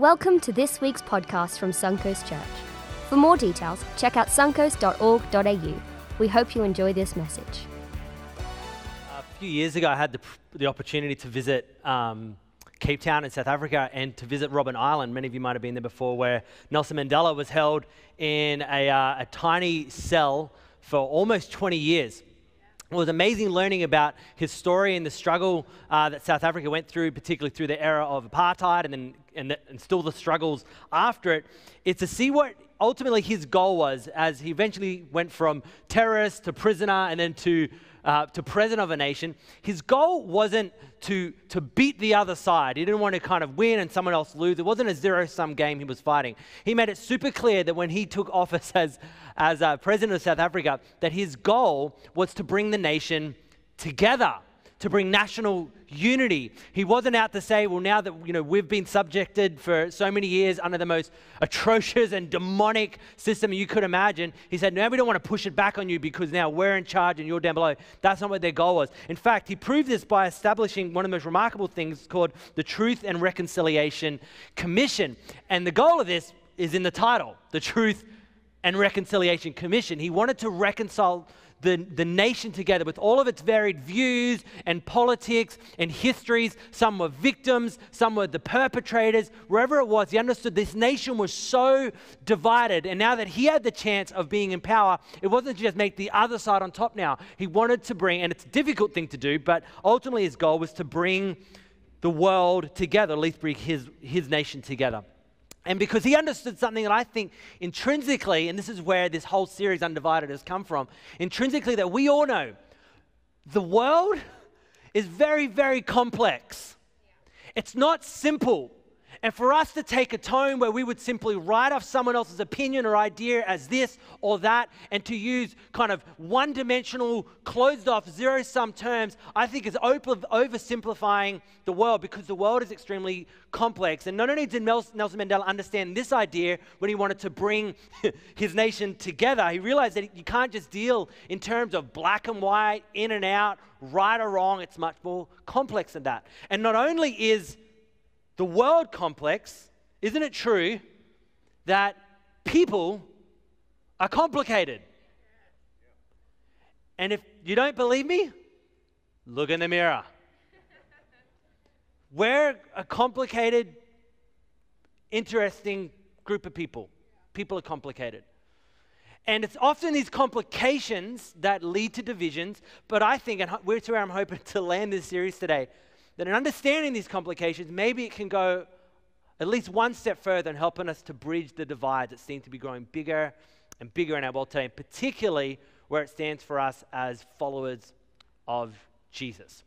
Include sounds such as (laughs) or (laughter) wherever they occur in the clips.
Welcome to this week's podcast from Suncoast Church. For more details, check out suncoast.org.au. We hope you enjoy this message. A few years ago, I had the, the opportunity to visit um, Cape Town in South Africa and to visit Robben Island. Many of you might have been there before, where Nelson Mandela was held in a, uh, a tiny cell for almost 20 years. It was amazing learning about his story and the struggle uh, that South Africa went through, particularly through the era of apartheid and then and, the, and still the struggles after it. It's to see what ultimately his goal was as he eventually went from terrorist to prisoner and then to uh, to president of a nation, his goal wasn't to, to beat the other side. He didn't want to kind of win and someone else lose. It wasn't a zero sum game he was fighting. He made it super clear that when he took office (laughs) as, as uh, president of South Africa, that his goal was to bring the nation together to bring national unity. He wasn't out to say, well, now that you know we've been subjected for so many years under the most atrocious and demonic system you could imagine. He said, now we don't want to push it back on you because now we're in charge and you're down below. That's not what their goal was. In fact, he proved this by establishing one of the most remarkable things called the Truth and Reconciliation Commission. And the goal of this is in the title, the Truth and Reconciliation Commission. He wanted to reconcile the, the nation together with all of its varied views and politics and histories. Some were victims, some were the perpetrators. Wherever it was, he understood this nation was so divided. And now that he had the chance of being in power, it wasn't just make the other side on top now. He wanted to bring, and it's a difficult thing to do, but ultimately his goal was to bring the world together, at least bring his, his nation together. And because he understood something that I think intrinsically, and this is where this whole series Undivided has come from, intrinsically that we all know the world is very, very complex. It's not simple. And for us to take a tone where we would simply write off someone else's opinion or idea as this or that, and to use kind of one dimensional, closed off, zero sum terms, I think is oversimplifying the world because the world is extremely complex. And not only did Nelson Mandela understand this idea when he wanted to bring (laughs) his nation together, he realized that you can't just deal in terms of black and white, in and out, right or wrong. It's much more complex than that. And not only is the world complex, isn't it true that people are complicated? And if you don't believe me, look in the mirror. We're a complicated, interesting group of people. People are complicated. And it's often these complications that lead to divisions, but I think, and we're to where I'm hoping (laughs) to land this series today, that in understanding these complications, maybe it can go at least one step further in helping us to bridge the divide that seem to be growing bigger and bigger in our world today, and particularly where it stands for us as followers of Jesus.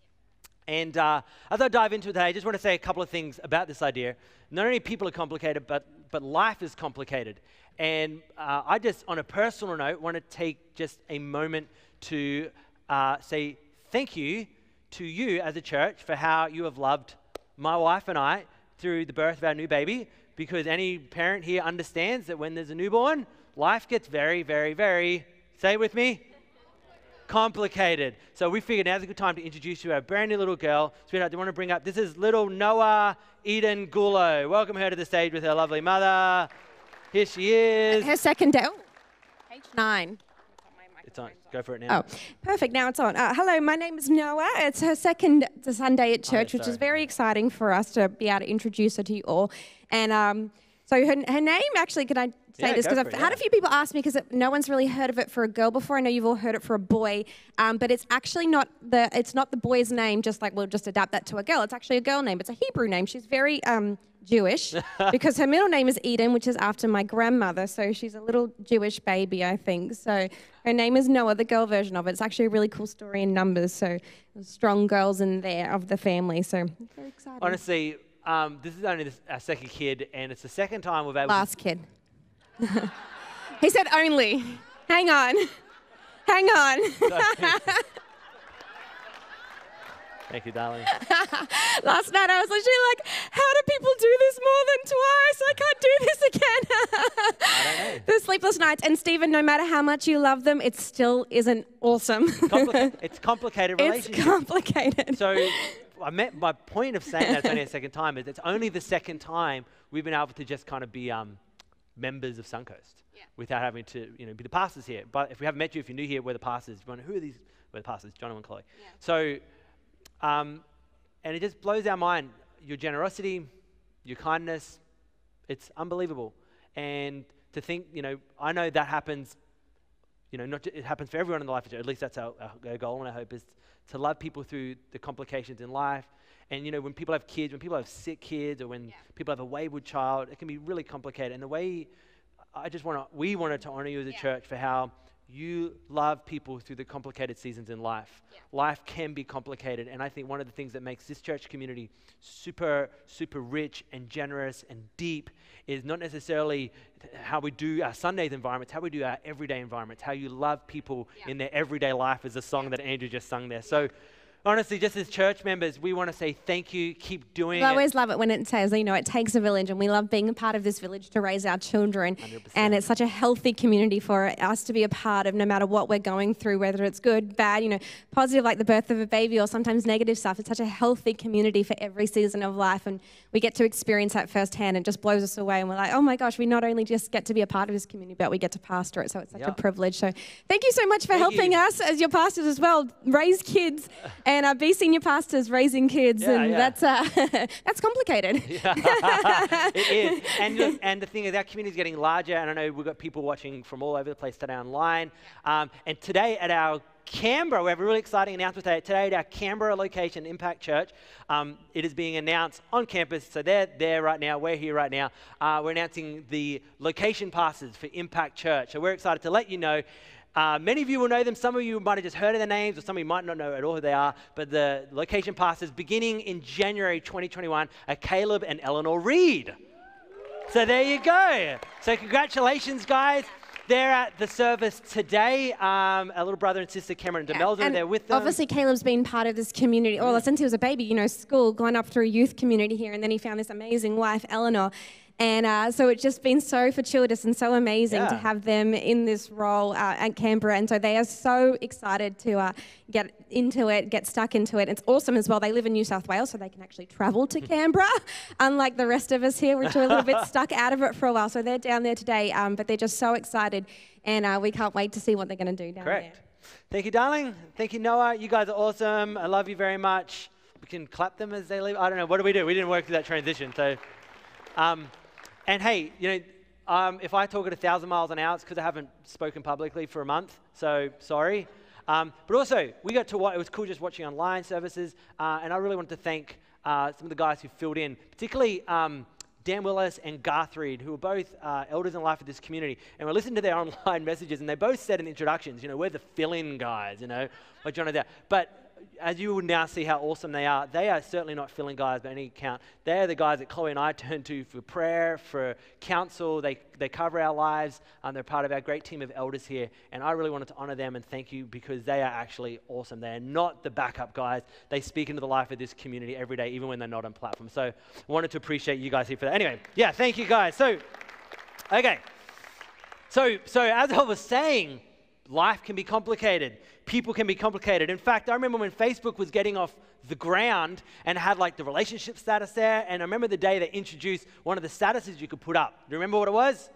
And uh, as I dive into it today, I just want to say a couple of things about this idea. Not only people are complicated, but, but life is complicated. And uh, I just, on a personal note, want to take just a moment to uh, say thank you to you as a church for how you have loved my wife and I through the birth of our new baby, because any parent here understands that when there's a newborn, life gets very, very, very, say it with me, complicated. So we figured now's a good time to introduce you to our brand new little girl. Sweetheart, do you want to bring up? This is little Noah Eden Gulo. Welcome her to the stage with her lovely mother. Here she is. Her second day. Page nine. Go for it now. Oh, perfect. Now it's on. Uh, hello, my name is Noah. It's her second Sunday at church, oh, which is very exciting for us to be able to introduce her to you all. And um, so her, her name, actually, can I say Yeah, this? Because I've it, had yeah. a few people ask me because no one's really heard of it for a girl before. I know you've all heard it for a boy, um, but it's actually not the it's not the boy's name. Just like we'll just adapt that to a girl. It's actually a girl name. It's a Hebrew name. She's very um, Jewish (laughs) because her middle name is Eden, which is after my grandmother. So she's a little Jewish baby, I think. So her name is Noah, the girl version of it. It's actually a really cool story in numbers. So strong girls in there of the family. So very exciting. Honestly, um, this is only our second kid, and it's the second time we've to Last kid. (laughs) he said only. Hang on. Hang on. (laughs) Thank you, darling. (laughs) Last night I was literally like, how do people do this more than twice? I can't do this again. (laughs) I don't know. the sleepless nights. And Stephen, no matter how much you love them, it still isn't awesome. Compli- (laughs) it's complicated it's complicated. so I meant my point of saying that it's only a second time is it's only the second time we've been able to just kind of be um, members of Suncoast without having to, you know, be the pastors here. But if we haven't met you, if you're new here, we're the pastors. Who are these? We're the pastors, John and Chloe. So, um, and it just blows our mind. Your generosity, your kindness, it's unbelievable. And to think, you know, I know that happens, you know, not it happens for everyone in the life of church. At least that's our, our goal and our hope is to love people through the complications in life. And, you know, when people have kids, when people have sick kids, or when people have a wayward child, it can be really complicated. And the way I just want to, we wanted to honor you as a Yeah. church for how you love people through the complicated seasons in life. Yeah. Life can be complicated. And I think one of the things that makes this church community super, super rich and generous and deep is not necessarily how we do our Sundays environments, how we do our everyday environments, how you love people Yeah. in their everyday life, is a song that Andrew just sung there. So, honestly, just as church members, we want to say thank you, keep doing I always love it when it says, you know, it takes a village, and we love being a part of this village to raise our children. 100%. And it's such a healthy community for us to be a part of, no matter what we're going through, whether it's good, bad, you know, positive like the birth of a baby, or sometimes negative stuff. It's such a healthy community for every season of life, and we get to experience that firsthand. It just blows us away, and we're like, oh my gosh, we not only just get to be a part of this community, but we get to pastor it. So it's such Yeah. a privilege. So thank you so much for Thank helping you. us as your pastors as well, raise kids, (laughs) and uh, be senior pastors raising kids, Yeah, and yeah. that's uh, (laughs) that's complicated. (laughs) (laughs) it is. And, look, and the thing is, our community is getting larger, and I know we've got people watching from all over the place today online. Um, and today at our Canberra, we have a really exciting announcement today. Today at our Canberra location, Impact Church, um, it is being announced on campus. So they're there right now. We're here right now. Uh, we're announcing the location passes for Impact Church. So we're excited to let you know. Uh, many of you will know them. Some of you might have just heard of their names, or some of you might not know at all who they are. But the location passes beginning in January 2021 are Caleb and Eleanor Reed. So there you go. So congratulations, guys. They're at the service today. Um, our little brother and sister Cameron and Demelza are And there with them. Obviously, Caleb's been part of this community. Well, since he was a baby, you know, school, gone up through a youth community here, and then he found this amazing wife, Eleanor. And uh, so it's just been so fortuitous and so amazing to have them in this role uh, at Canberra. And so they are so excited to uh, get into it, get stuck into it. It's awesome as well. They live in New South Wales, so they can actually travel to Canberra, (laughs) unlike the rest of us here, which are a little bit (laughs) stuck out of it for a while. So they're down there today, um, but they're just so excited. And uh, we can't wait to see what they're going to do down Correct. there. Thank you, darling. Thank you, Noah. You guys are awesome. I love you very much. We can clap them as they leave. I don't know. What do we do? We didn't work through that transition. So, um, and hey, you know, um, if I talk at a thousand miles an hour, it's because I haven't spoken publicly for a month. So sorry. Um, but also, we got to watch. It was cool just watching online services, uh, and I really wanted to thank uh, some of the guys who filled in, particularly. Um, Dan Willis and Garth Reed, who are both uh, elders in life of this community. And we listened to their (laughs) online messages, and they both said in the introductions, you know, we're the fill in guys, you know, like John that. But as you will now see how awesome they are, they are certainly not filling guys by any count. They are the guys that Chloe and I turn to for prayer, for counsel. They, they cover our lives, and they're part of our great team of elders here. And I really wanted to honor them and thank you because they are actually awesome. They are not the backup guys. They speak into the life of this community every day, even when they're not on platform. So I wanted to appreciate you guys here for that. Anyway, yeah, thank you guys. So, okay. So, so as I was saying, life can be complicated. People can be complicated. In fact, I remember when Facebook was getting off the ground and had like the relationship status there. And I remember the day they introduced one of the statuses you could put up. Do you remember what it was?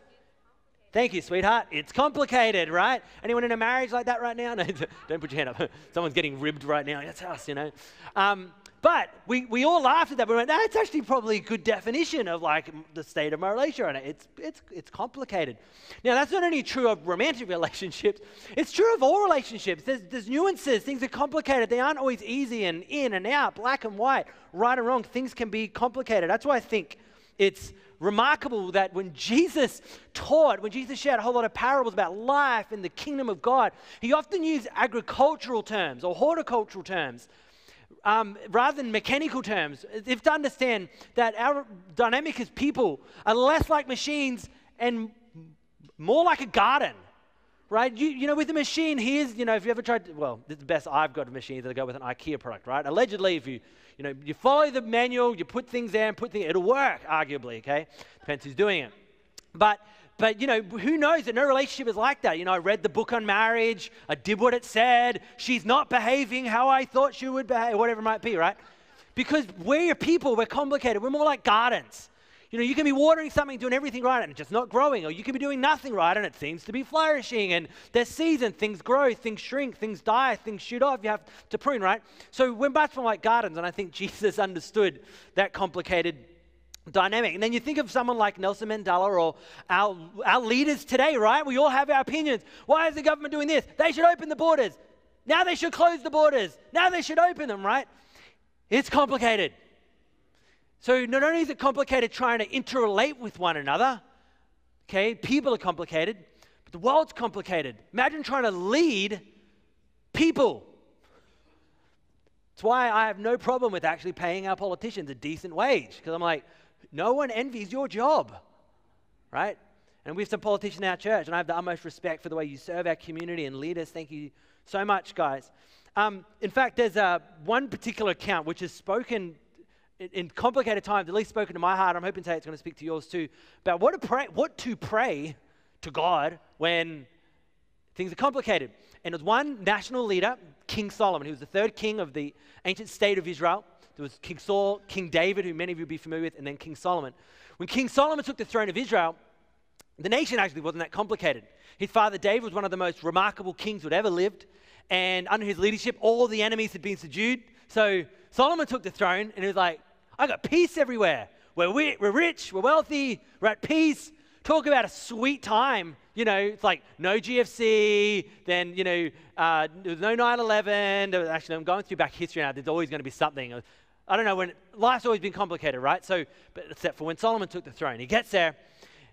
Thank you, sweetheart. It's complicated, right? Anyone in a marriage like that right now? (laughs) No, don't put your hand up. (laughs) Someone's getting ribbed right now. That's us, you know. Um, but we, we all laughed at that. We went, that's actually probably a good definition of like the state of my relationship. And it's, it's, it's complicated. Now, that's not only true of romantic (laughs) relationships, it's true of all relationships. There's, there's nuances. Things are complicated. They aren't always easy and in and out, black and white, right and wrong. Things can be complicated. That's why I think it's remarkable that when Jesus taught, when Jesus shared a whole lot of parables about life and the kingdom of God, he often used agricultural terms or horticultural terms um, rather than mechanical terms. If to understand that our dynamic as people are less like machines and more like a garden. Right? You, you know, with a machine, here's, you know, if you ever tried, to, well, this is the best I've got of machines that go with an IKEA product, right? Allegedly, if you, you know, you follow the manual, you put things there put things, it'll work, arguably, okay? Depends who's doing it. But, but, you know, who knows that no relationship is like that? You know, I read the book on marriage, I did what it said, she's not behaving how I thought she would behave, whatever it might be, right? Because we're people, we're complicated, we're more like gardens. You know, you can be watering something, doing everything right, and it's just not growing, or you can be doing nothing right, and it seems to be flourishing. And there's season, things grow, things shrink, things die, things shoot off. You have to prune, right? So we're much more like gardens, and I think (laughs) Jesus understood that complicated dynamic. And then you think of someone like Nelson Mandela or our, our leaders today, right? We all have our opinions. Why is the government doing this? They should open the borders. Now they should close the borders. Now they should open them, right? It's complicated. So not only is it complicated trying to interrelate with one another, okay, people are complicated, but the world's complicated. Imagine trying to lead people. That's why I have no problem with actually paying our politicians a decent wage, because I'm like, no one envies your job, right? And we have some politicians in our church, and I have the utmost respect for the way you serve our community and lead us. Thank you so much, guys. Um, in fact, there's uh, one particular account which is spoken in, in, complicated times, at least spoken to my heart. I'm hoping today it's going to speak to yours too, about what to pray, what to pray to God when things are complicated. And was one national leader, King Solomon, who was the third king of the ancient state of Israel. There was King Saul, King David, who many of you will be familiar with, and then King Solomon. When King Solomon took the throne of Israel, the nation actually wasn't that complicated. His father David was one of the most remarkable kings who had ever lived, and under his leadership, all the enemies had been subdued. So Solomon took the throne, and he was like, I got peace everywhere. We're, we're rich, we're wealthy, we're at peace. Talk about a sweet time. You know, it's like no GFC, then, you know, uh, there was no 9 11. Actually, I'm going through back history now. There's always going to be something. I don't know when life's always been complicated, right? So, but except for when Solomon took the throne, he gets there.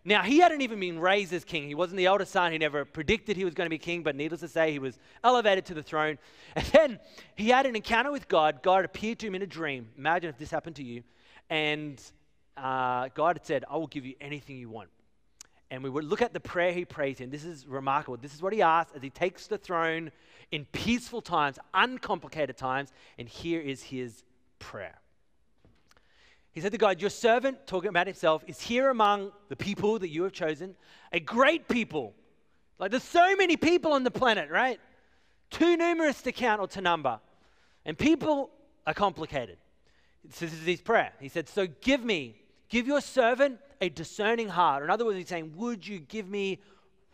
Now, he hadn't even been raised as king. He wasn't the eldest son. He never predicted he was going to be king, but needless to say, he was elevated to the throne. (laughs) And then he had an encounter with God. God appeared to him in a dream. Imagine if this happened to you. And uh, God had said, I will give you anything you want. And we would look at the prayer he prays in. This is remarkable. This is what he asks as he takes the throne in peaceful times, uncomplicated times. And here is his prayer. He said to God, Your servant, talking about himself, is here among the people that you have chosen, a great people. Like there's so many people on the planet, right? Too numerous to count or to number. And people are complicated. So this is his prayer. He said, So give me, give your servant a discerning heart. In other words, he's saying, Would you give me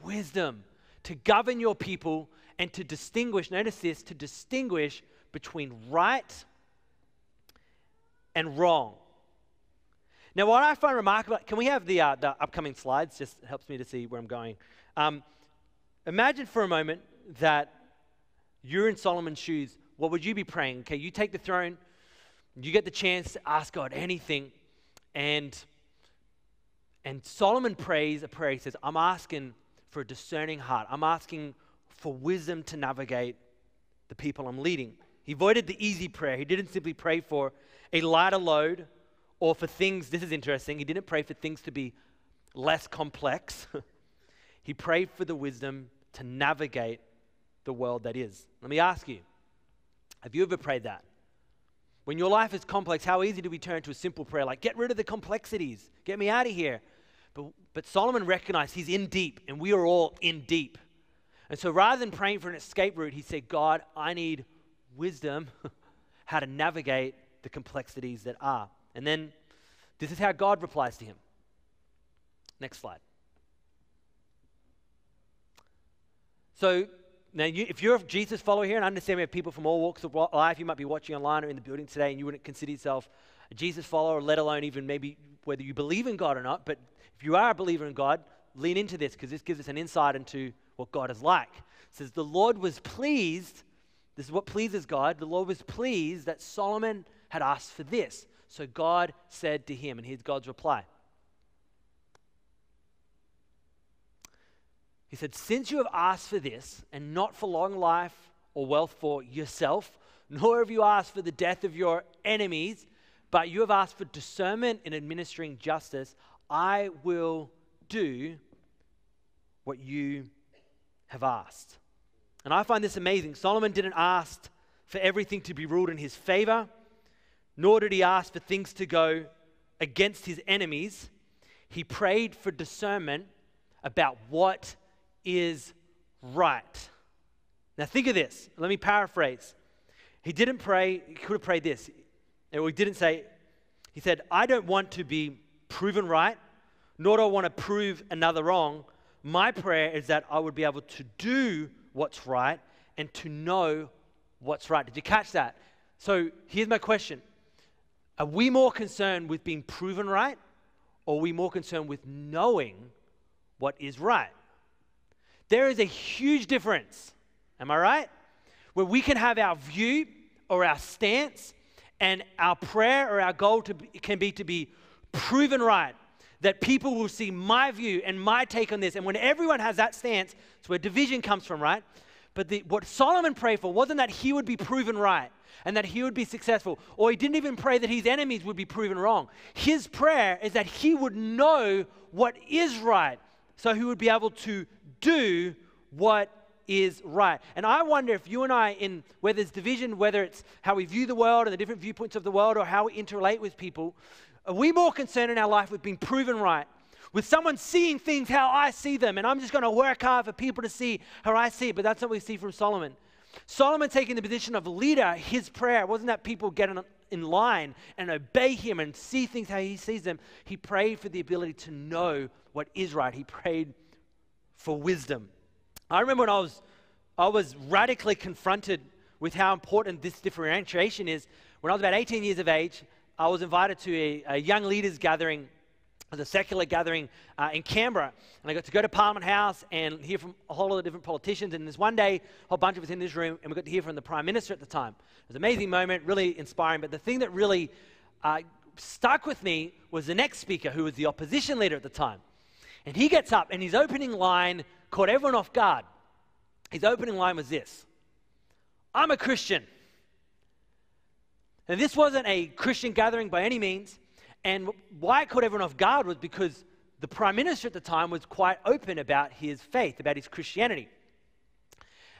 wisdom to govern your people and to distinguish, notice this, to distinguish between right and wrong. Now, what I find remarkable, can we have the, uh, the upcoming slides? Just helps me to see where I'm going. Um, imagine for a moment that you're in Solomon's shoes. What would you be praying? Okay, you take the throne, you get the chance to ask God anything, and and Solomon prays a prayer. He says, I'm asking for a discerning heart. I'm asking for wisdom to navigate the people I'm leading. He avoided the easy prayer. He didn't simply pray for a lighter load or for things, this is interesting, he didn't pray for things to be less complex. (laughs) he prayed for the wisdom to navigate the world that is. Let me ask you have you ever prayed that? When your life is complex, how easy do we turn to a simple prayer like, get rid of the complexities, get me out of here? But, but Solomon recognized he's in deep, and we are all in deep. And so rather than praying for an escape route, he said, God, I need wisdom (laughs) how to navigate the complexities that are. And then this is how God replies to him. Next slide. So now, you, if you're a Jesus follower here, and I understand we have people from all walks of life, you might be watching online or in the building today, and you wouldn't consider yourself a Jesus follower, let alone even maybe whether you believe in God or not. But if you are a believer in God, lean into this because this gives us an insight into what God is like. It says, The Lord was pleased. This is what pleases God. The Lord was pleased that Solomon had asked for this. So God said to him, and here's God's reply. He said, Since you have asked for this, and not for long life or wealth for yourself, nor have you asked for the death of your enemies, but you have asked for discernment in administering justice, I will do what you have asked. And I find this amazing. Solomon didn't ask for everything to be ruled in his favor nor did he ask for things to go against his enemies. He prayed for discernment about what is right. Now, think of this. Let me paraphrase. He didn't pray, he could have prayed this. He didn't say, he said, I don't want to be proven right, nor do I want to prove another wrong. My prayer is that I would be able to do what's right and to know what's right. Did you catch that? So here's my question Are we more concerned with being proven right, or are we more concerned with knowing what is right? There is a huge difference. Am I right? Where we can have our view or our stance, and our prayer or our goal be, can be to be proven right. That people will see my view and my take on this. And when everyone has that stance, it's where division comes from, right? But the, what Solomon prayed for wasn't that he would be proven right and that he would be successful, or he didn't even pray that his enemies would be proven wrong. His prayer is that he would know what is right so he would be able to do what is right. And I wonder if you and I, in whether there's division, whether it's how we view the world and the different viewpoints of the world or how we interrelate with people, are we more concerned in our life with being proven right? With someone seeing things how I see them, and I'm just going to work hard for people to see how I see it. But that's what we see from Solomon. Solomon taking the position of leader, his prayer wasn't that people get in line and obey him and see things how he sees them. He prayed for the ability to know what is right. He prayed for wisdom. I remember when I was, I was radically confronted with how important this differentiation is. When I was about 18 years of age, I was invited to a, a young leaders gathering, a secular gathering uh, in Canberra. And I got to go to Parliament House and hear from a whole lot of different politicians. And this one day, a whole bunch of us in this room, and we got to hear from the Prime Minister at the time. It was an amazing moment, really inspiring. But the thing that really uh, stuck with me was the next speaker, who was the opposition leader at the time. And he gets up, and his opening line caught everyone off guard. His opening line was this I'm a Christian. And this wasn't a Christian gathering by any means. And why it caught everyone off guard was because the prime minister at the time was quite open about his faith, about his Christianity.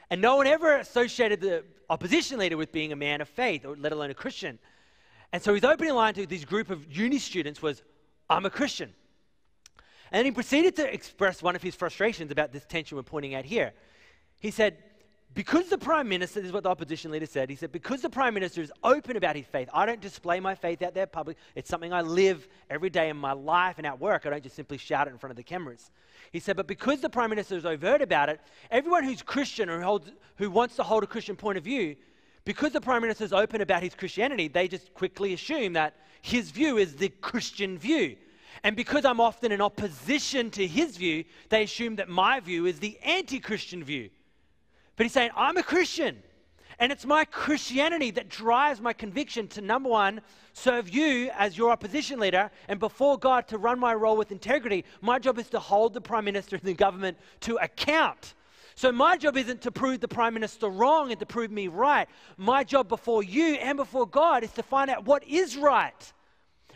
And no one ever associated the opposition leader with being a man of faith, or let alone a Christian. And so his opening line to this group of uni students was, I'm a Christian. And he proceeded to express one of his frustrations about this tension we're pointing out here. He said, because the prime minister, this is what the opposition leader said, he said, because the prime minister is open about his faith, I don't display my faith out there public. It's something I live every day in my life and at work. I don't just simply shout it in front of the cameras. He said, but because the prime minister is overt about it, everyone who's Christian or who, holds, who wants to hold a Christian point of view, because the prime minister is open about his Christianity, they just quickly assume that his view is the Christian view. And because I'm often in opposition to his view, they assume that my view is the anti Christian view. But he's saying, I'm a Christian. And it's my Christianity that drives my conviction to number one, serve you as your opposition leader, and before God to run my role with integrity. My job is to hold the prime minister and the government to account. So my job isn't to prove the prime minister wrong and to prove me right. My job before you and before God is to find out what is right.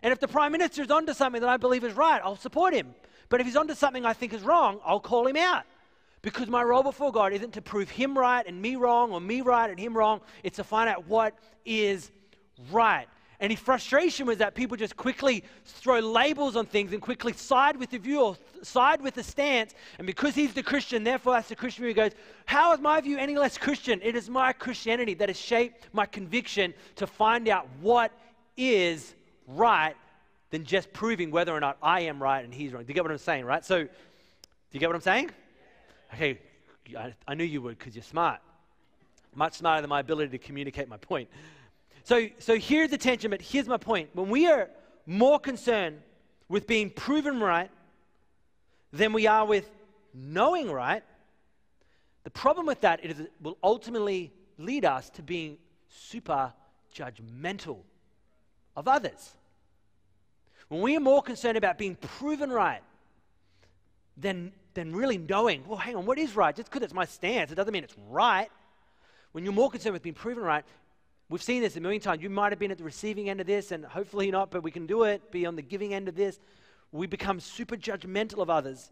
And if the Prime Minister is onto something that I believe is right, I'll support him. But if he's onto something I think is wrong, I'll call him out. Because my role before God isn't to prove him right and me wrong or me right and him wrong. It's to find out what is right. And his frustration was that people just quickly throw labels on things and quickly side with the view or side with the stance. And because he's the Christian, therefore that's the Christian view, he goes, How is my view any less Christian? It is my Christianity that has shaped my conviction to find out what is right than just proving whether or not I am right and he's wrong. Do you get what I'm saying, right? So, do you get what I'm saying? Okay, I, I knew you would because you're smart. Much smarter than my ability to communicate my point. So, so here's the tension, but here's my point. When we are more concerned with being proven right than we are with knowing right, the problem with that is it will ultimately lead us to being super judgmental of others. When we are more concerned about being proven right than, than really knowing, well, hang on, what is right? Just because it's my stance, it doesn't mean it's right. When you're more concerned with being proven right, we've seen this a million times. You might have been at the receiving end of this, and hopefully not, but we can do it, be on the giving end of this. We become super judgmental of others.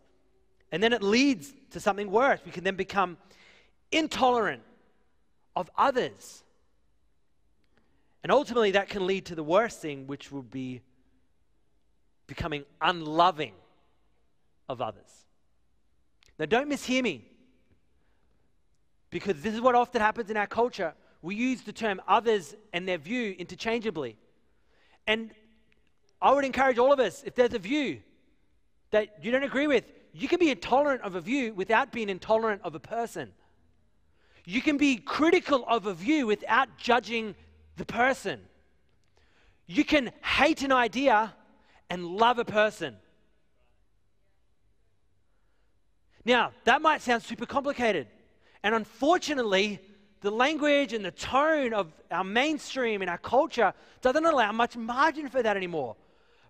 And then it leads to something worse. We can then become intolerant of others. And ultimately, that can lead to the worst thing, which will be becoming unloving of others. Now, don't mishear me, because this is what often happens in our culture. We use the term others and their view interchangeably. And I would encourage all of us if there's a view that you don't agree with, you can be intolerant of a view without being intolerant of a person. You can be critical of a view without judging the person. You can hate an idea and love a person. Now, that might sound super complicated. And unfortunately, the language and the tone of our mainstream and our culture doesn't allow much margin for that anymore.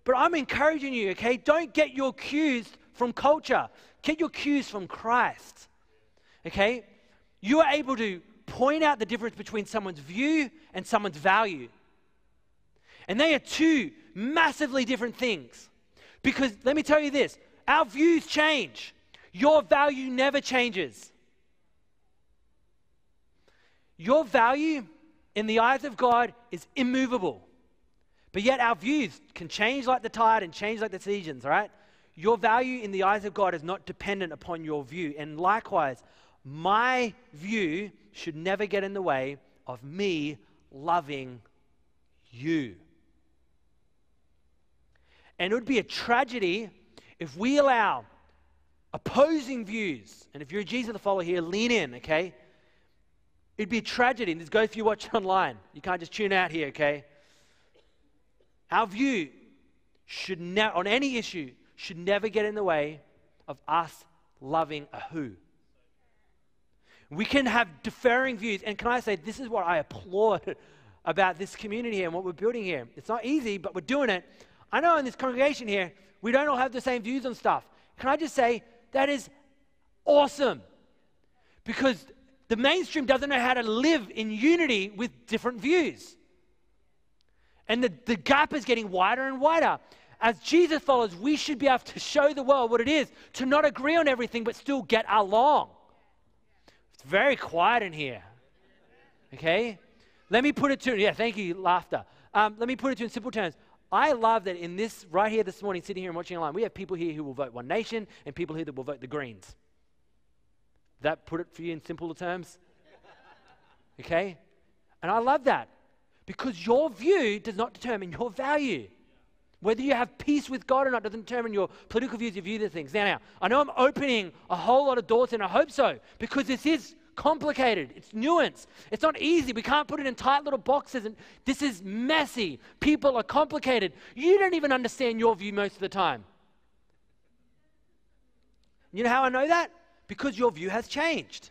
But I'm encouraging you, okay? Don't get your cues from culture, get your cues from Christ, okay? You are able to point out the difference between someone's view and someone's value. And they are two massively different things. Because let me tell you this our views change, your value never changes. Your value in the eyes of God is immovable. But yet our views can change like the tide and change like the seasons, right? Your value in the eyes of God is not dependent upon your view. And likewise, my view should never get in the way of me loving you. And it would be a tragedy if we allow opposing views, and if you're a Jesus follower here, lean in, okay? It'd be a tragedy. This goes if you watch (laughs) online. You can't just tune out here, okay? Our view should ne- on any issue should never get in the way of us loving a who. We can have differing views. And can I say, this is what I applaud (laughs) about this community here and what we're building here. It's not easy, but we're doing it. I know in this congregation here, we don't all have the same views on stuff. Can I just say, that is awesome. Because the mainstream doesn't know how to live in unity with different views. And the, the gap is getting wider and wider. As Jesus followers, we should be able to show the world what it is to not agree on everything but still get along. It's very quiet in here. Okay? Let me put it to, yeah, thank you, laughter. Um, let me put it to in simple terms. I love that in this, right here this morning, sitting here and watching online, we have people here who will vote One Nation and people here that will vote the Greens. That put it for you in simpler terms? (laughs) Okay? And I love that because your view does not determine your value. Whether you have peace with God or not doesn't determine your political views, your view of things. Now, now, I know I'm opening a whole lot of doors, and I hope so, because this is complicated. It's nuanced. It's not easy. We can't put it in tight little boxes. And this is messy. People are complicated. You don't even understand your view most of the time. You know how I know that? Because your view has changed.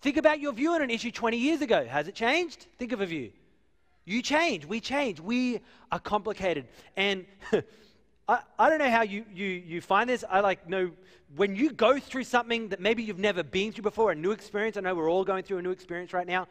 Think about your view on an issue 20 years ago. Has it changed? Think of a view. You change, we change, we are complicated. And (laughs) I, I don't know how you, you, you find this. I like know when you go through something that maybe you've never been through before, a new experience. I know we're all going through a new experience right now.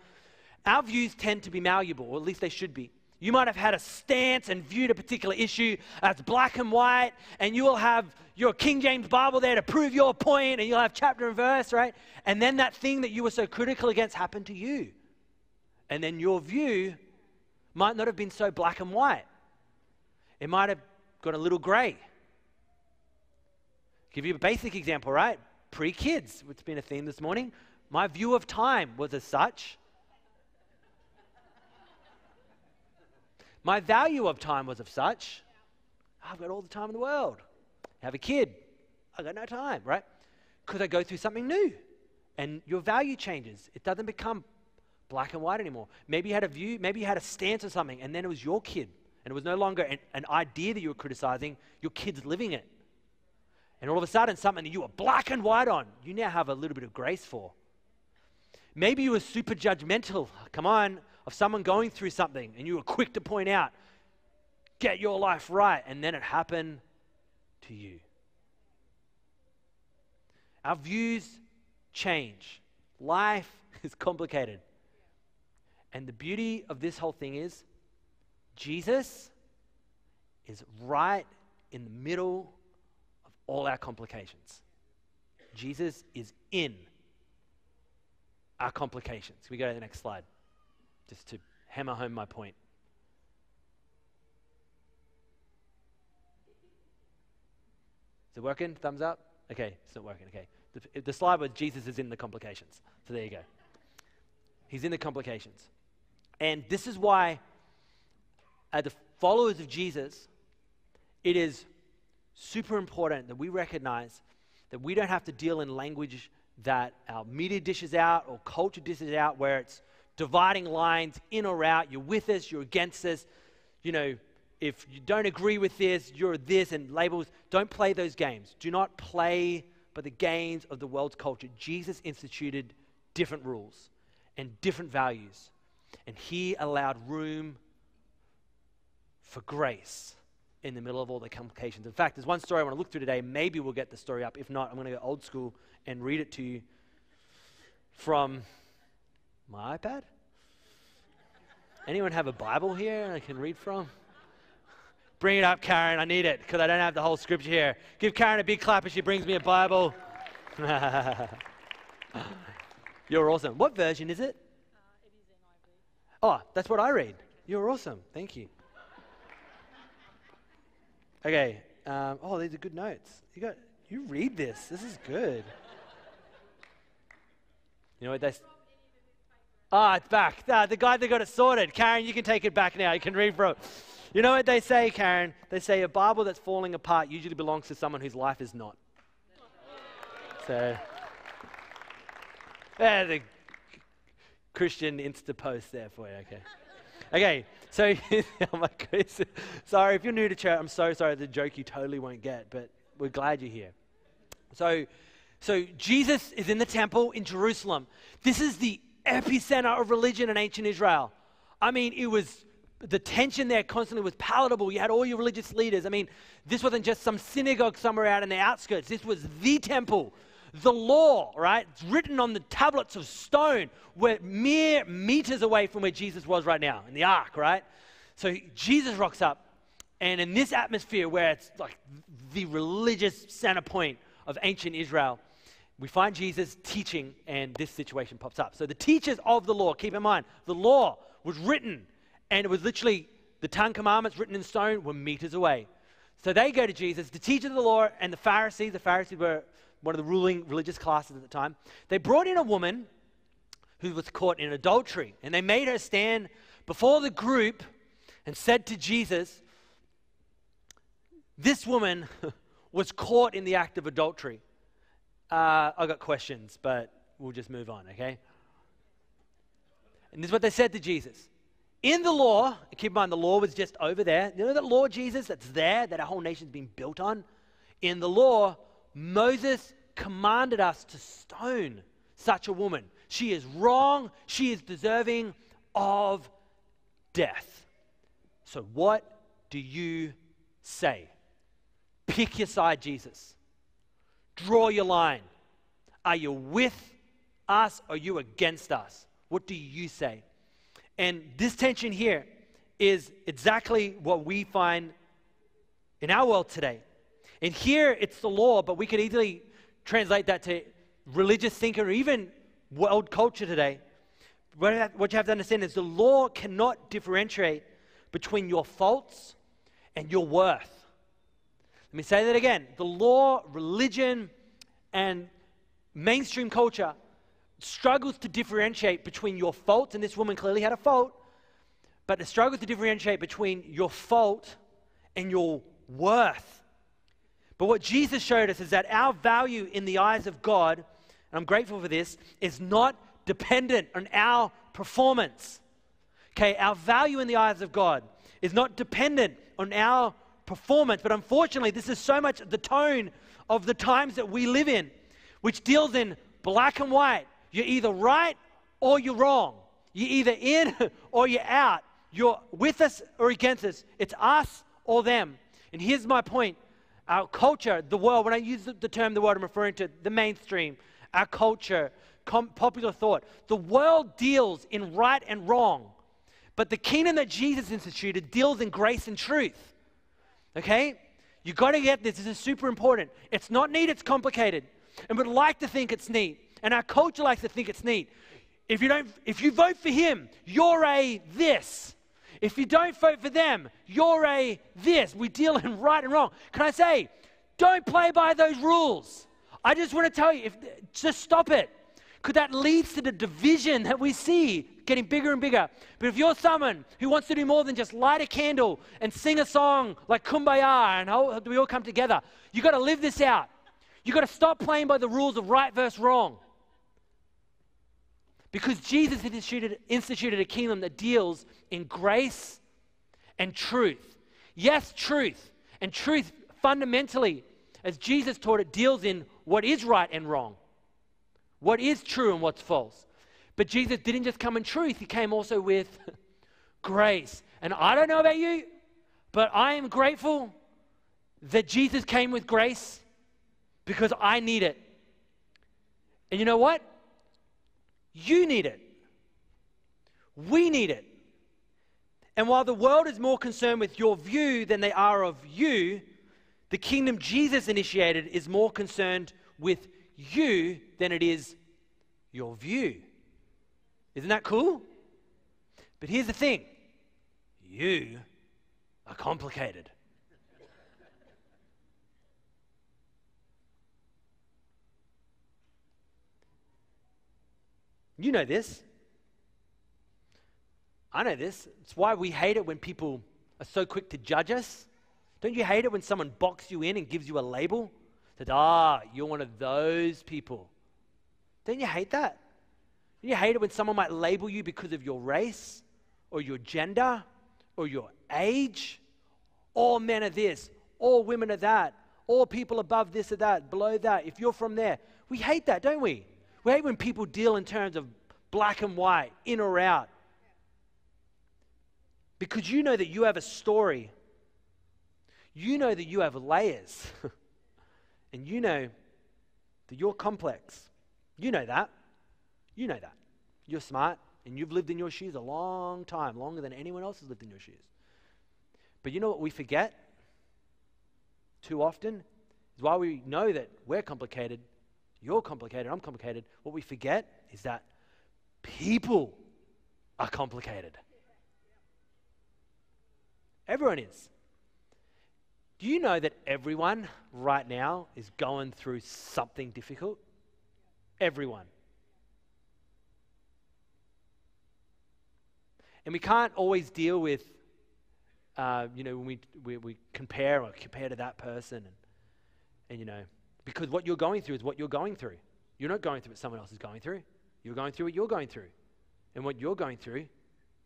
Our views tend to be malleable, or at least they should be. You might have had a stance and viewed a particular issue as black and white, and you will have your King James Bible there to prove your point, and you'll have chapter and verse, right? And then that thing that you were so critical against happened to you. And then your view might not have been so black and white, it might have got a little gray. Give you a basic example, right? Pre kids, has been a theme this morning. My view of time was as such My value of time was of such. I've got all the time in the world. Have a kid. I've got no time, right? Because I go through something new. And your value changes. It doesn't become black and white anymore. Maybe you had a view, maybe you had a stance on something, and then it was your kid. And it was no longer an, an idea that you were criticizing, your kid's living it. And all of a sudden, something that you were black and white on, you now have a little bit of grace for. Maybe you were super judgmental. Come on, of someone going through something and you were quick to point out, get your life right, and then it happened to you. Our views change. Life (laughs) is complicated. And the beauty of this whole thing is Jesus is right in the middle of all our complications. Jesus is in our complications. Can we go to the next slide? just to hammer home my point. Is it working? Thumbs up? Okay, it's not working. Okay. The, the slide was Jesus is in the complications. So there you go. He's in the complications. And this is why, as the followers of Jesus, it is super important that we recognize that we don't have to deal in language that our media dishes out or culture dishes out where it's dividing lines in or out. You're with us, you're against us. You know, if you don't agree with this, you're this, and labels. Don't play those games. Do not play by the games of the world's culture. Jesus instituted different rules and different values, and he allowed room for grace in the middle of all the complications. In fact, there's one story I want to look through today. Maybe we'll get the story up. If not, I'm going to go old school and read it to you from my iPad. Anyone have a Bible here I can read from? Bring it up, Karen. I need it because I don't have the whole scripture here. Give Karen a big clap as she brings me a Bible. (laughs) You're awesome. What version is it? Uh, oh, that's what I read. You're awesome. Thank you. Okay. Um, oh, these are good notes. You got. You read this. This is good. You know what they. Ah, oh, it's back. Ah, the guy that got it sorted. Karen, you can take it back now. You can read from it. You know what they say, Karen? They say a Bible that's falling apart usually belongs to someone whose life is not. So, yeah, the Christian Insta post there for you. Okay. Okay, so (laughs) oh my goodness. Sorry, if you're new to church, I'm so sorry. The joke you totally won't get, but we're glad you're here. So, so Jesus is in the temple in Jerusalem. This is the epicenter of religion in ancient Israel. I mean, it was the tension there constantly was palatable. You had all your religious leaders. I mean, this wasn't just some synagogue somewhere out in the outskirts. This was the temple. The law, right? It's written on the tablets of stone. We're mere meters away from where Jesus was right now, in the ark, right? So Jesus rocks up, and in this atmosphere where it's like the religious center point of ancient Israel, we find Jesus teaching, and this situation pops up. So the teachers of the law, keep in mind, the law was written, and it was literally the Ten Commandments written in stone were meters away. So they go to Jesus, the teachers of the law, and the Pharisees. The Pharisees were one of the ruling religious classes at the time. They brought in a woman who was caught in adultery, and they made her stand before the group and said to Jesus, This woman (laughs) was caught in the act of adultery. Uh, I got questions, but we'll just move on, okay? And this is what they said to Jesus. In the law, keep in mind the law was just over there. You know that law, Jesus, that's there, that our whole nation's been built on? In the law, Moses commanded us to stone such a woman. She is wrong, she is deserving of death. So, what do you say? Pick your side, Jesus. Draw your line. Are you with us or are you against us? What do you say? And this tension here is exactly what we find in our world today. And here it's the law, but we could easily translate that to religious thinking or even world culture today. What you have to understand is the law cannot differentiate between your faults and your worth. Let me say that again. The law, religion, and mainstream culture struggles to differentiate between your faults, and this woman clearly had a fault, but it struggles to differentiate between your fault and your worth. But what Jesus showed us is that our value in the eyes of God, and I'm grateful for this, is not dependent on our performance. Okay, our value in the eyes of God is not dependent on our performance. But unfortunately, this is so much the tone of the times that we live in, which deals in black and white. You're either right or you're wrong. You're either in (laughs) or you're out. You're with us or against us. It's us or them. And here's my point our culture, the world, when I use the term the world, I'm referring to the mainstream, our culture, com- popular thought. The world deals in right and wrong, but the kingdom that Jesus instituted deals in grace and truth. Okay? You got to get this. This is super important. It's not neat, it's complicated. And we'd like to think it's neat. And our culture likes to think it's neat. If you don't if you vote for him, you're a this. If you don't vote for them, you're a this. We deal in right and wrong. Can I say, don't play by those rules. I just want to tell you, if just stop it. Because that leads to the division that we see getting bigger and bigger. But if you're someone who wants to do more than just light a candle and sing a song like Kumbaya and how we all come together, you've got to live this out. You've got to stop playing by the rules of right versus wrong. Because Jesus instituted, instituted a kingdom that deals in grace and truth. Yes, truth. And truth fundamentally, as Jesus taught it, deals in what is right and wrong, what is true and what's false. But Jesus didn't just come in truth, he came also with (laughs) grace. And I don't know about you, but I am grateful that Jesus came with grace because I need it. And you know what? You need it. We need it. And while the world is more concerned with your view than they are of you, the kingdom Jesus initiated is more concerned with you than it is your view. Isn't that cool? But here's the thing you are complicated. You know this. I know this. It's why we hate it when people are so quick to judge us. Don't you hate it when someone boxes you in and gives you a label? That, ah, you're one of those people. Don't you hate that? Don't you hate it when someone might label you because of your race or your gender or your age? All men are this, all women are that, all people above this or that, below that. If you're from there, we hate that, don't we? We hate when people deal in terms of black and white, in or out. Because you know that you have a story. You know that you have layers. (laughs) and you know that you're complex. You know that. You know that. You're smart and you've lived in your shoes a long time, longer than anyone else has lived in your shoes. But you know what we forget too often? Is why we know that we're complicated you're complicated, I'm complicated. What we forget is that people are complicated. Everyone is. Do you know that everyone right now is going through something difficult? Everyone. And we can't always deal with, uh, you know, when we, we, we compare or compare to that person and, and, you know, because what you're going through is what you're going through. You're not going through what someone else is going through. You're going through what you're going through. And what you're going through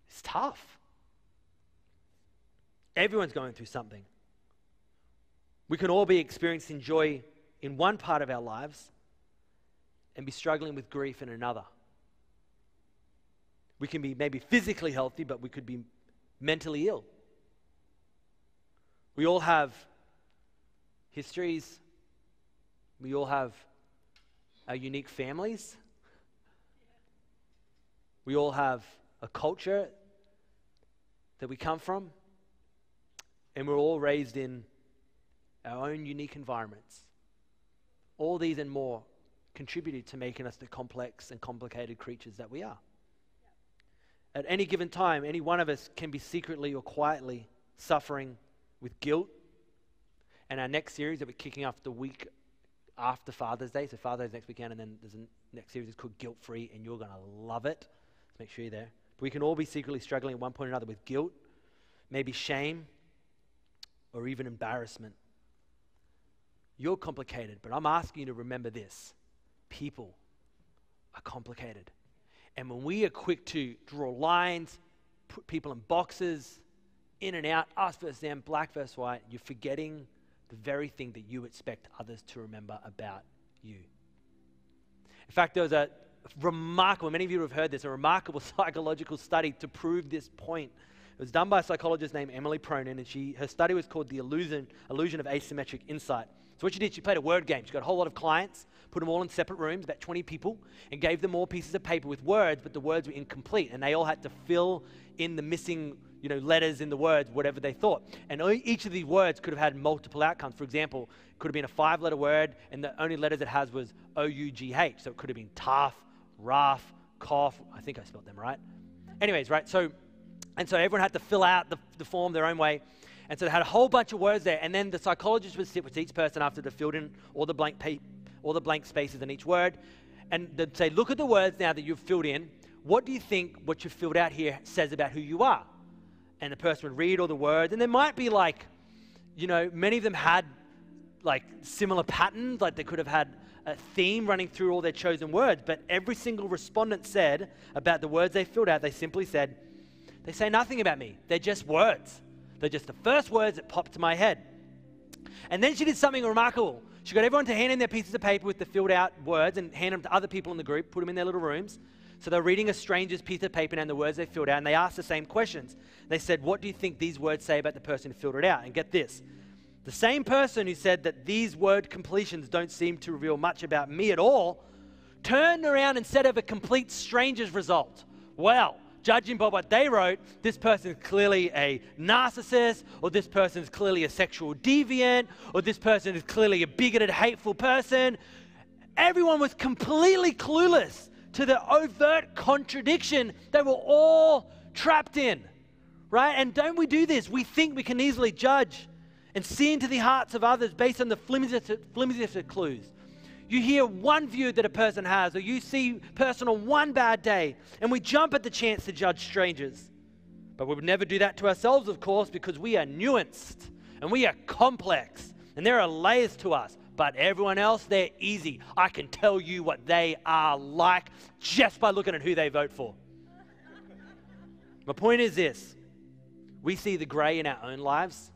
is tough. Everyone's going through something. We can all be experiencing joy in one part of our lives and be struggling with grief in another. We can be maybe physically healthy, but we could be mentally ill. We all have histories we all have our unique families. We all have a culture that we come from. And we're all raised in our own unique environments. All these and more contributed to making us the complex and complicated creatures that we are. At any given time, any one of us can be secretly or quietly suffering with guilt. And our next series that we're kicking off the week after Father's Day. So Father's next weekend, and then there's a next series is called Guilt Free, and you're going to love it. Let's make sure you're there. But we can all be secretly struggling at one point or another with guilt, maybe shame, or even embarrassment. You're complicated, but I'm asking you to remember this people are complicated. And when we are quick to draw lines, put people in boxes, in and out, us versus them, black versus white, you're forgetting the very thing that you expect others to remember about you. In fact, there was a remarkable, many of you have heard this, a remarkable (laughs) psychological study to prove this point. It was done by a psychologist named Emily Pronin, and she, her study was called The Illusion, Illusion of Asymmetric Insight. So, what she did, she played a word game. She got a whole lot of clients, put them all in separate rooms, about 20 people, and gave them all pieces of paper with words, but the words were incomplete, and they all had to fill in the missing you know, letters in the words, whatever they thought. And each of these words could have had multiple outcomes. For example, it could have been a five letter word, and the only letters it has was O U G H. So it could have been tough, rough, cough. I think I spelled them right. Anyways, right? So, and so everyone had to fill out the, the form their own way. And so they had a whole bunch of words there. And then the psychologist would sit with each person after they filled in all the blank, pa- all the blank spaces in each word. And they'd say, look at the words now that you've filled in What do you think what you've filled out here says about who you are? And the person would read all the words, and there might be like, you know, many of them had like similar patterns, like they could have had a theme running through all their chosen words, but every single respondent said about the words they filled out, they simply said, they say nothing about me. They're just words. They're just the first words that popped to my head. And then she did something remarkable. She got everyone to hand in their pieces of paper with the filled out words and hand them to other people in the group, put them in their little rooms. So they're reading a stranger's piece of paper and the words they filled out, and they asked the same questions. They said, What do you think these words say about the person who filled it out? And get this the same person who said that these word completions don't seem to reveal much about me at all turned around and said of a complete stranger's result, Well, judging by what they wrote, this person is clearly a narcissist, or this person is clearly a sexual deviant, or this person is clearly a bigoted, hateful person. Everyone was completely clueless to the overt contradiction they were all trapped in, right? And don't we do this? We think we can easily judge and see into the hearts of others based on the flimsiest, flimsiest of clues. You hear one view that a person has, or you see a person on one bad day, and we jump at the chance to judge strangers. But we would never do that to ourselves, of course, because we are nuanced and we are complex, and there are layers to us. But everyone else, they're easy. I can tell you what they are like just by looking at who they vote for. My point is this we see the gray in our own lives,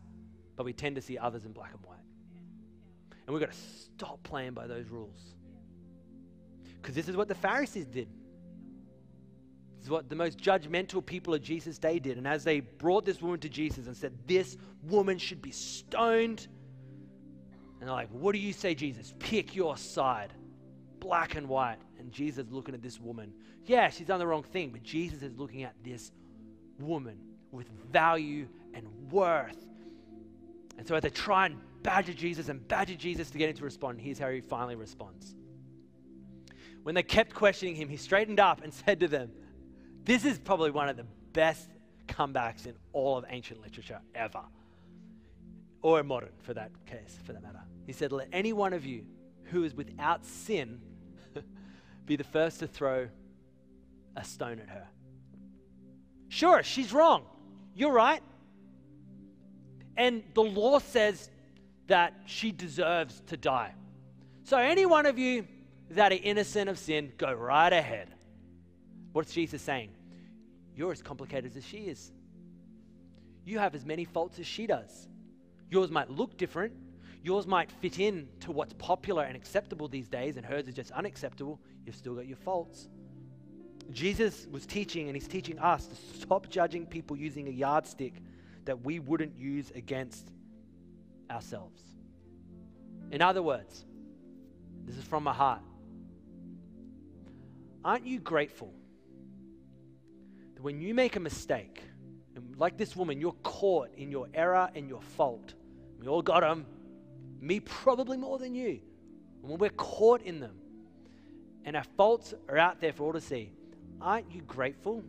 but we tend to see others in black and white. And we've got to stop playing by those rules. Because this is what the Pharisees did. This is what the most judgmental people of Jesus' day did. And as they brought this woman to Jesus and said, This woman should be stoned, and they're like, What do you say, Jesus? Pick your side, black and white. And Jesus looking at this woman. Yeah, she's done the wrong thing, but Jesus is looking at this woman with value and worth. And so as they try and badger Jesus and badger Jesus to get him to respond, here's how he finally responds. When they kept questioning him, he straightened up and (laughs) said to them, This is probably one of the best comebacks in all of ancient literature ever, or modern for that case, for that matter. He said, Let any one of you who is without sin (laughs) be the first to throw a stone at her. Sure, she's wrong. You're right. And the law says that she deserves to die. So, any one of you that are innocent of sin, go right ahead. What's Jesus saying? You're as complicated as she is. You have as many faults as she does. Yours might look different. Yours might fit in to what's popular and acceptable these days, and hers is just unacceptable. You've still got your faults. Jesus was teaching, and he's teaching us to stop judging people using a yardstick that we wouldn't use against ourselves. In other words, this is from my heart. Aren't you grateful that when you make a mistake, and like this woman, you're caught in your error and your fault? We all got them, me probably more than you. And when we're caught in them and our faults are out there for all to see, aren't you grateful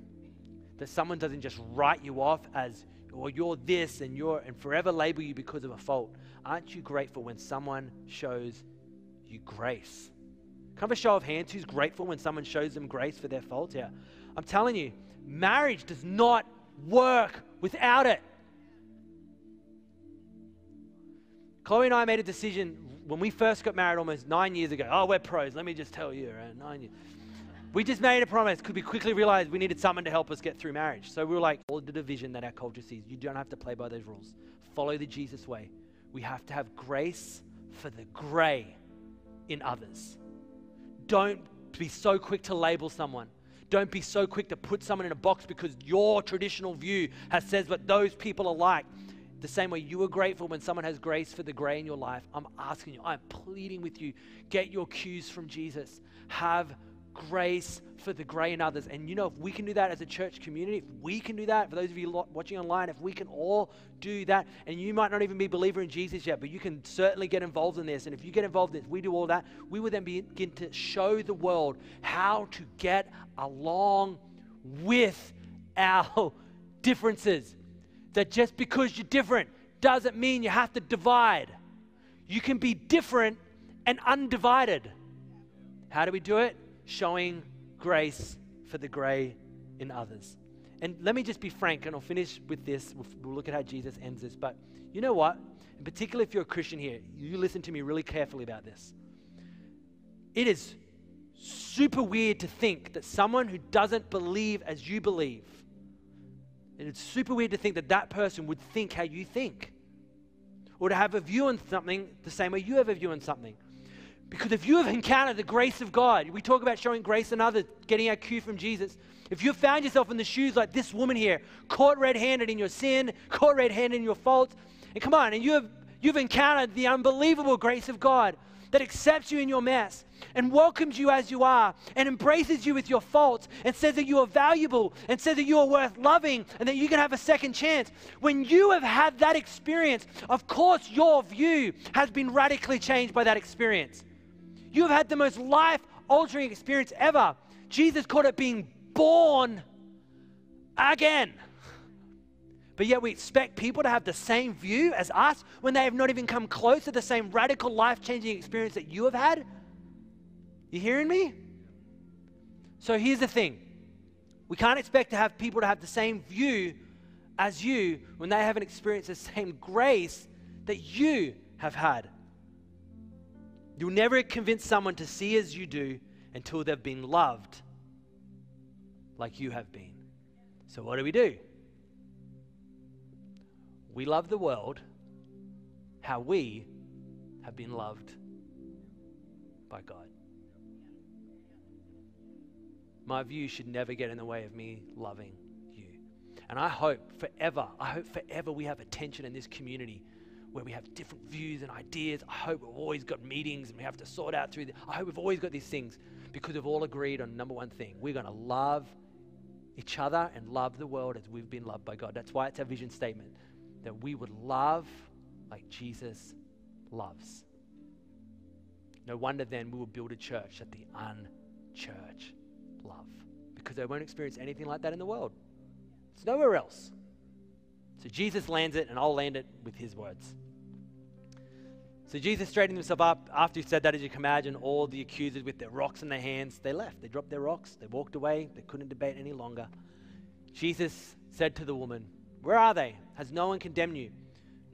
that someone doesn't just write you off as or you're this and you're and forever label you because of a fault. Aren't you grateful when someone shows you grace? Kind of a show of hands who's grateful when someone shows them grace for their faults? Yeah. I'm telling you, marriage does not work without it. Chloe and I made a decision when we first got married almost nine years ago. Oh, we're pros. Let me just tell you, right? Nine years. We just made a promise because we quickly realized we needed someone to help us get through marriage. So we were like, all the division that our culture sees, you don't have to play by those rules. Follow the Jesus way. We have to have grace for the gray in others. Don't be so quick to label someone. Don't be so quick to put someone in a box because your traditional view has says what those people are like. The same way you are grateful when someone has grace for the gray in your life. I'm asking you, I'm pleading with you, get your cues from Jesus. Have grace for the gray in others. And you know, if we can do that as a church community, if we can do that, for those of you watching online, if we can all do that, and you might not even be a believer in Jesus yet, but you can certainly get involved in this. And if you get involved in this, we do all that, we will then begin to show the world how to get along with our (laughs) differences. That just because you're different doesn't mean you have to divide. You can be different and undivided. How do we do it? Showing grace for the grey in others. And let me just be frank, and I'll finish with this. We'll, we'll look at how Jesus ends this. But you know what? In particular, if you're a Christian here, you listen to me really carefully about this. It is super weird to think that someone who doesn't believe as you believe, and it's super weird to think that that person would think how you think, or to have a view on something the same way you have a view on something. Because if you have encountered the grace of God, we talk about showing grace in others, getting our cue from Jesus. If you have found yourself in the shoes like this woman here, caught red handed in your sin, caught red handed in your faults, and come on, and you have, you've encountered the unbelievable grace of God that accepts you in your mess and welcomes you as you are and embraces you with your faults and says that you are valuable and says that you are worth loving and that you can have a second chance. When you have had that experience, of course, your view has been radically changed by that experience. You have had the most life altering experience ever. Jesus called it being born again. But yet we expect people to have the same view as us when they have not even come close to the same radical life changing experience that you have had. You hearing me? So here's the thing we can't expect to have people to have the same view as you when they haven't experienced the same grace that you have had. You'll never convince someone to see as you do until they've been loved like you have been. So, what do we do? We love the world how we have been loved by God. My view should never get in the way of me loving you. And I hope forever, I hope forever we have a tension in this community where we have different views and ideas. I hope we've always got meetings and we have to sort out through. The, I hope we've always got these things because we've all agreed on number one thing: we're going to love each other and love the world as we've been loved by God. That's why it's our vision statement that we would love like Jesus loves. No wonder then we will build a church that the unchurch love because they won't experience anything like that in the world. It's nowhere else. So Jesus lands it, and I'll land it with his words. So Jesus straightened himself up. After he said that, as you can imagine, all the accusers with their rocks in their hands, they left. They dropped their rocks. They walked away. They couldn't debate any longer. Jesus said to the woman, Where are they? Has no one condemned you?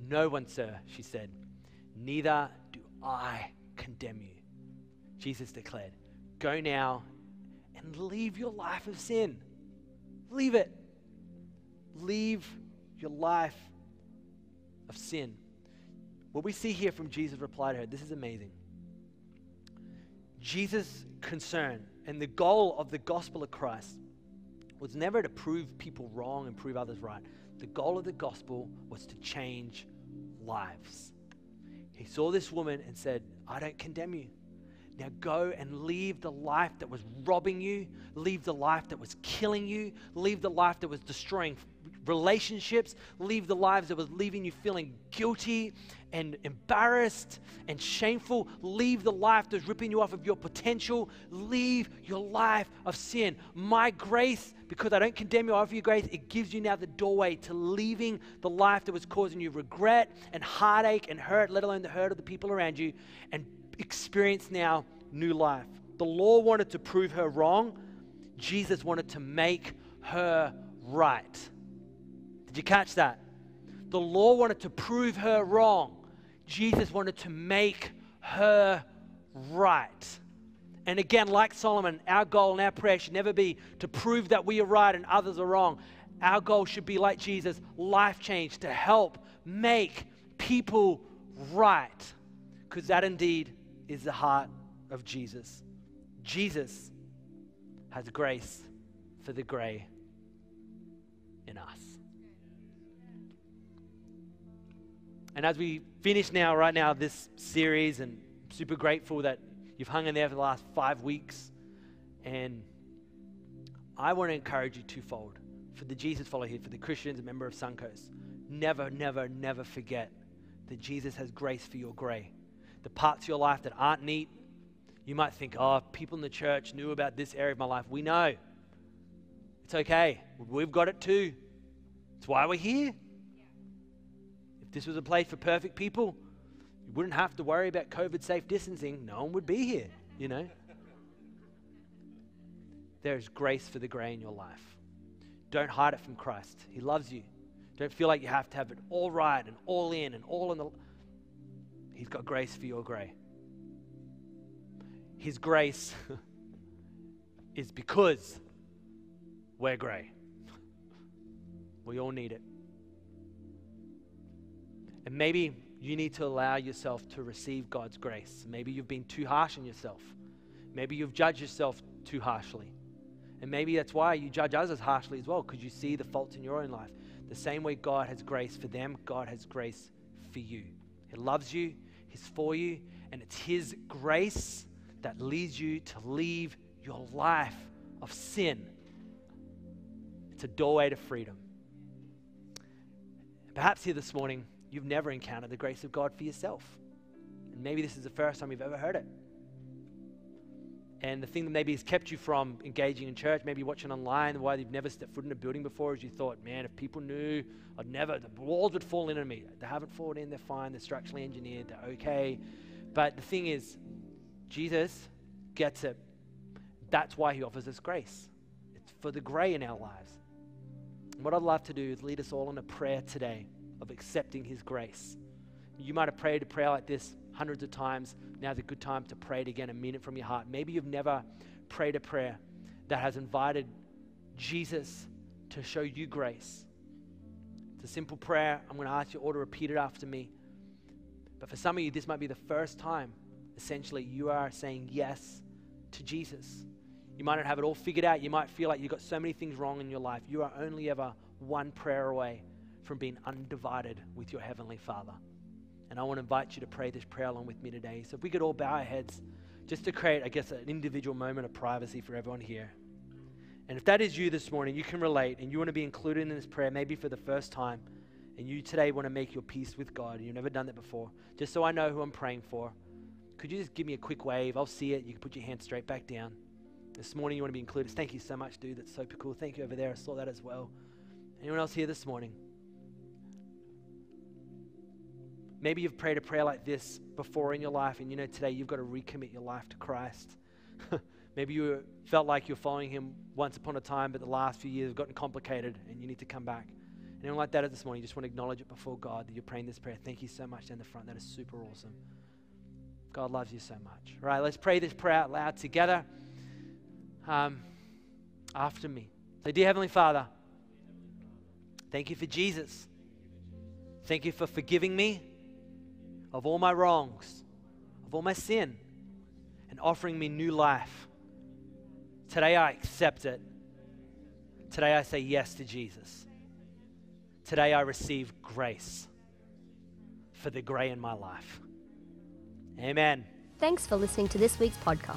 No one, sir, she said. Neither do I condemn you. Jesus declared, Go now and leave your life of sin. Leave it. Leave your life of sin. What we see here from Jesus' reply to her, this is amazing. Jesus' concern and the goal of the gospel of Christ was never to prove people wrong and prove others right. The goal of the gospel was to change lives. He saw this woman and said, I don't condemn you. Now go and leave the life that was robbing you, leave the life that was killing you, leave the life that was destroying relationships, leave the lives that was leaving you feeling guilty and embarrassed and shameful. Leave the life that's ripping you off of your potential. Leave your life of sin. My grace, because I don't condemn you, I offer you grace, it gives you now the doorway to leaving the life that was causing you regret and heartache and hurt, let alone the hurt of the people around you, and experience now new life. The law wanted to prove her wrong, Jesus wanted to make her right. Did you catch that? The law wanted to prove her wrong. Jesus wanted to make her right. And again, like Solomon, our goal and our prayer should never be to prove that we are right and others are wrong. Our goal should be like Jesus, life change, to help make people right. Because that indeed is the heart of Jesus. Jesus has grace for the grey in us. And as we finish now, right now, this series, and I'm super grateful that you've hung in there for the last five weeks. And I want to encourage you twofold for the Jesus follower here, for the Christians, a member of Suncoast. Never, never, never forget that Jesus has grace for your grey. The parts of your life that aren't neat, you might think, oh, people in the church knew about this area of my life. We know. It's okay. We've got it too. It's why we're here this was a place for perfect people, you wouldn't have to worry about COVID safe distancing. No one would be here, you know. there is grace for the grey in your life. Don't hide it from Christ. He loves you. Don't feel like you have to have it all right and all in and all in the. He's got grace for your grey. His grace (laughs) is because we're grey. (laughs) We all need it. And maybe you need to allow yourself to receive God's grace. Maybe you've been too harsh on yourself. Maybe you've judged yourself too harshly. And maybe that's why you judge others harshly as well, because you see the faults in your own life. The same way God has grace for them, God has grace for you. He loves you, He's for you, and it's His grace that leads you to leave your life of sin. It's a doorway to freedom. Perhaps here this morning, you've never encountered the grace of God for yourself. And maybe this is the first time you've ever heard it. And the thing that maybe has kept you from engaging in church, maybe watching online, why you've never stepped foot in a building before, is you thought, man, if people knew, I'd never, the walls would fall in on me. They haven't fallen in, they're fine, they're structurally engineered, they're okay. But the thing is, Jesus gets it. That's why he offers us grace. It's for the grey in our lives. And what I'd love to do is lead us all in a prayer today of accepting his grace. You might have prayed a prayer like this hundreds of times. Now's a good time to pray it again and mean it from your heart. Maybe you've never prayed a prayer that has invited Jesus to show you grace. It's a simple prayer. I'm going to ask you all to repeat it after me. But for some of you, this might be the first time, essentially, you are saying yes to Jesus. You might not have it all figured out. You might feel like you've got so many things wrong in your life. You are only ever one prayer away from being undivided with your Heavenly Father. And I want to invite you to pray this prayer along with me today. So if we could all bow our heads just to create, I guess, an individual moment of privacy for everyone here. And if that is you this morning, you can relate and you want to be included in this prayer, maybe for the first time, and you today want to make your peace with God, and you've never done that before, just so I know who I'm praying for, could you just give me a quick wave? I'll see it. You can put your hand straight back down. This morning, you want to be included. Thank you so much, dude. That's so cool. Thank you over there. I saw that as well. Anyone else here this morning? Maybe you've prayed a prayer like this before in your life, and you know today you've got to recommit your life to Christ. (laughs) Maybe you felt like you're following Him once upon a time, but the last few years have gotten complicated, and you need to come back. Anyone like that this morning, you just want to acknowledge it before God that you're praying this prayer. Thank you so much down the front. That is super awesome. God loves you so much. All right, let's pray this prayer out loud together um, after me. So, dear Heavenly Father, thank you for Jesus. Thank you for forgiving me of all my wrongs, of all my sin, and offering me new life. Today I accept it. Today I say yes to Jesus. Today I receive grace for the grey in my life. Amen. Thanks for listening to this week's podcast.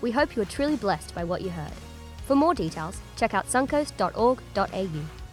We hope you are truly blessed by what you heard. For more details, check out suncoast.org.au.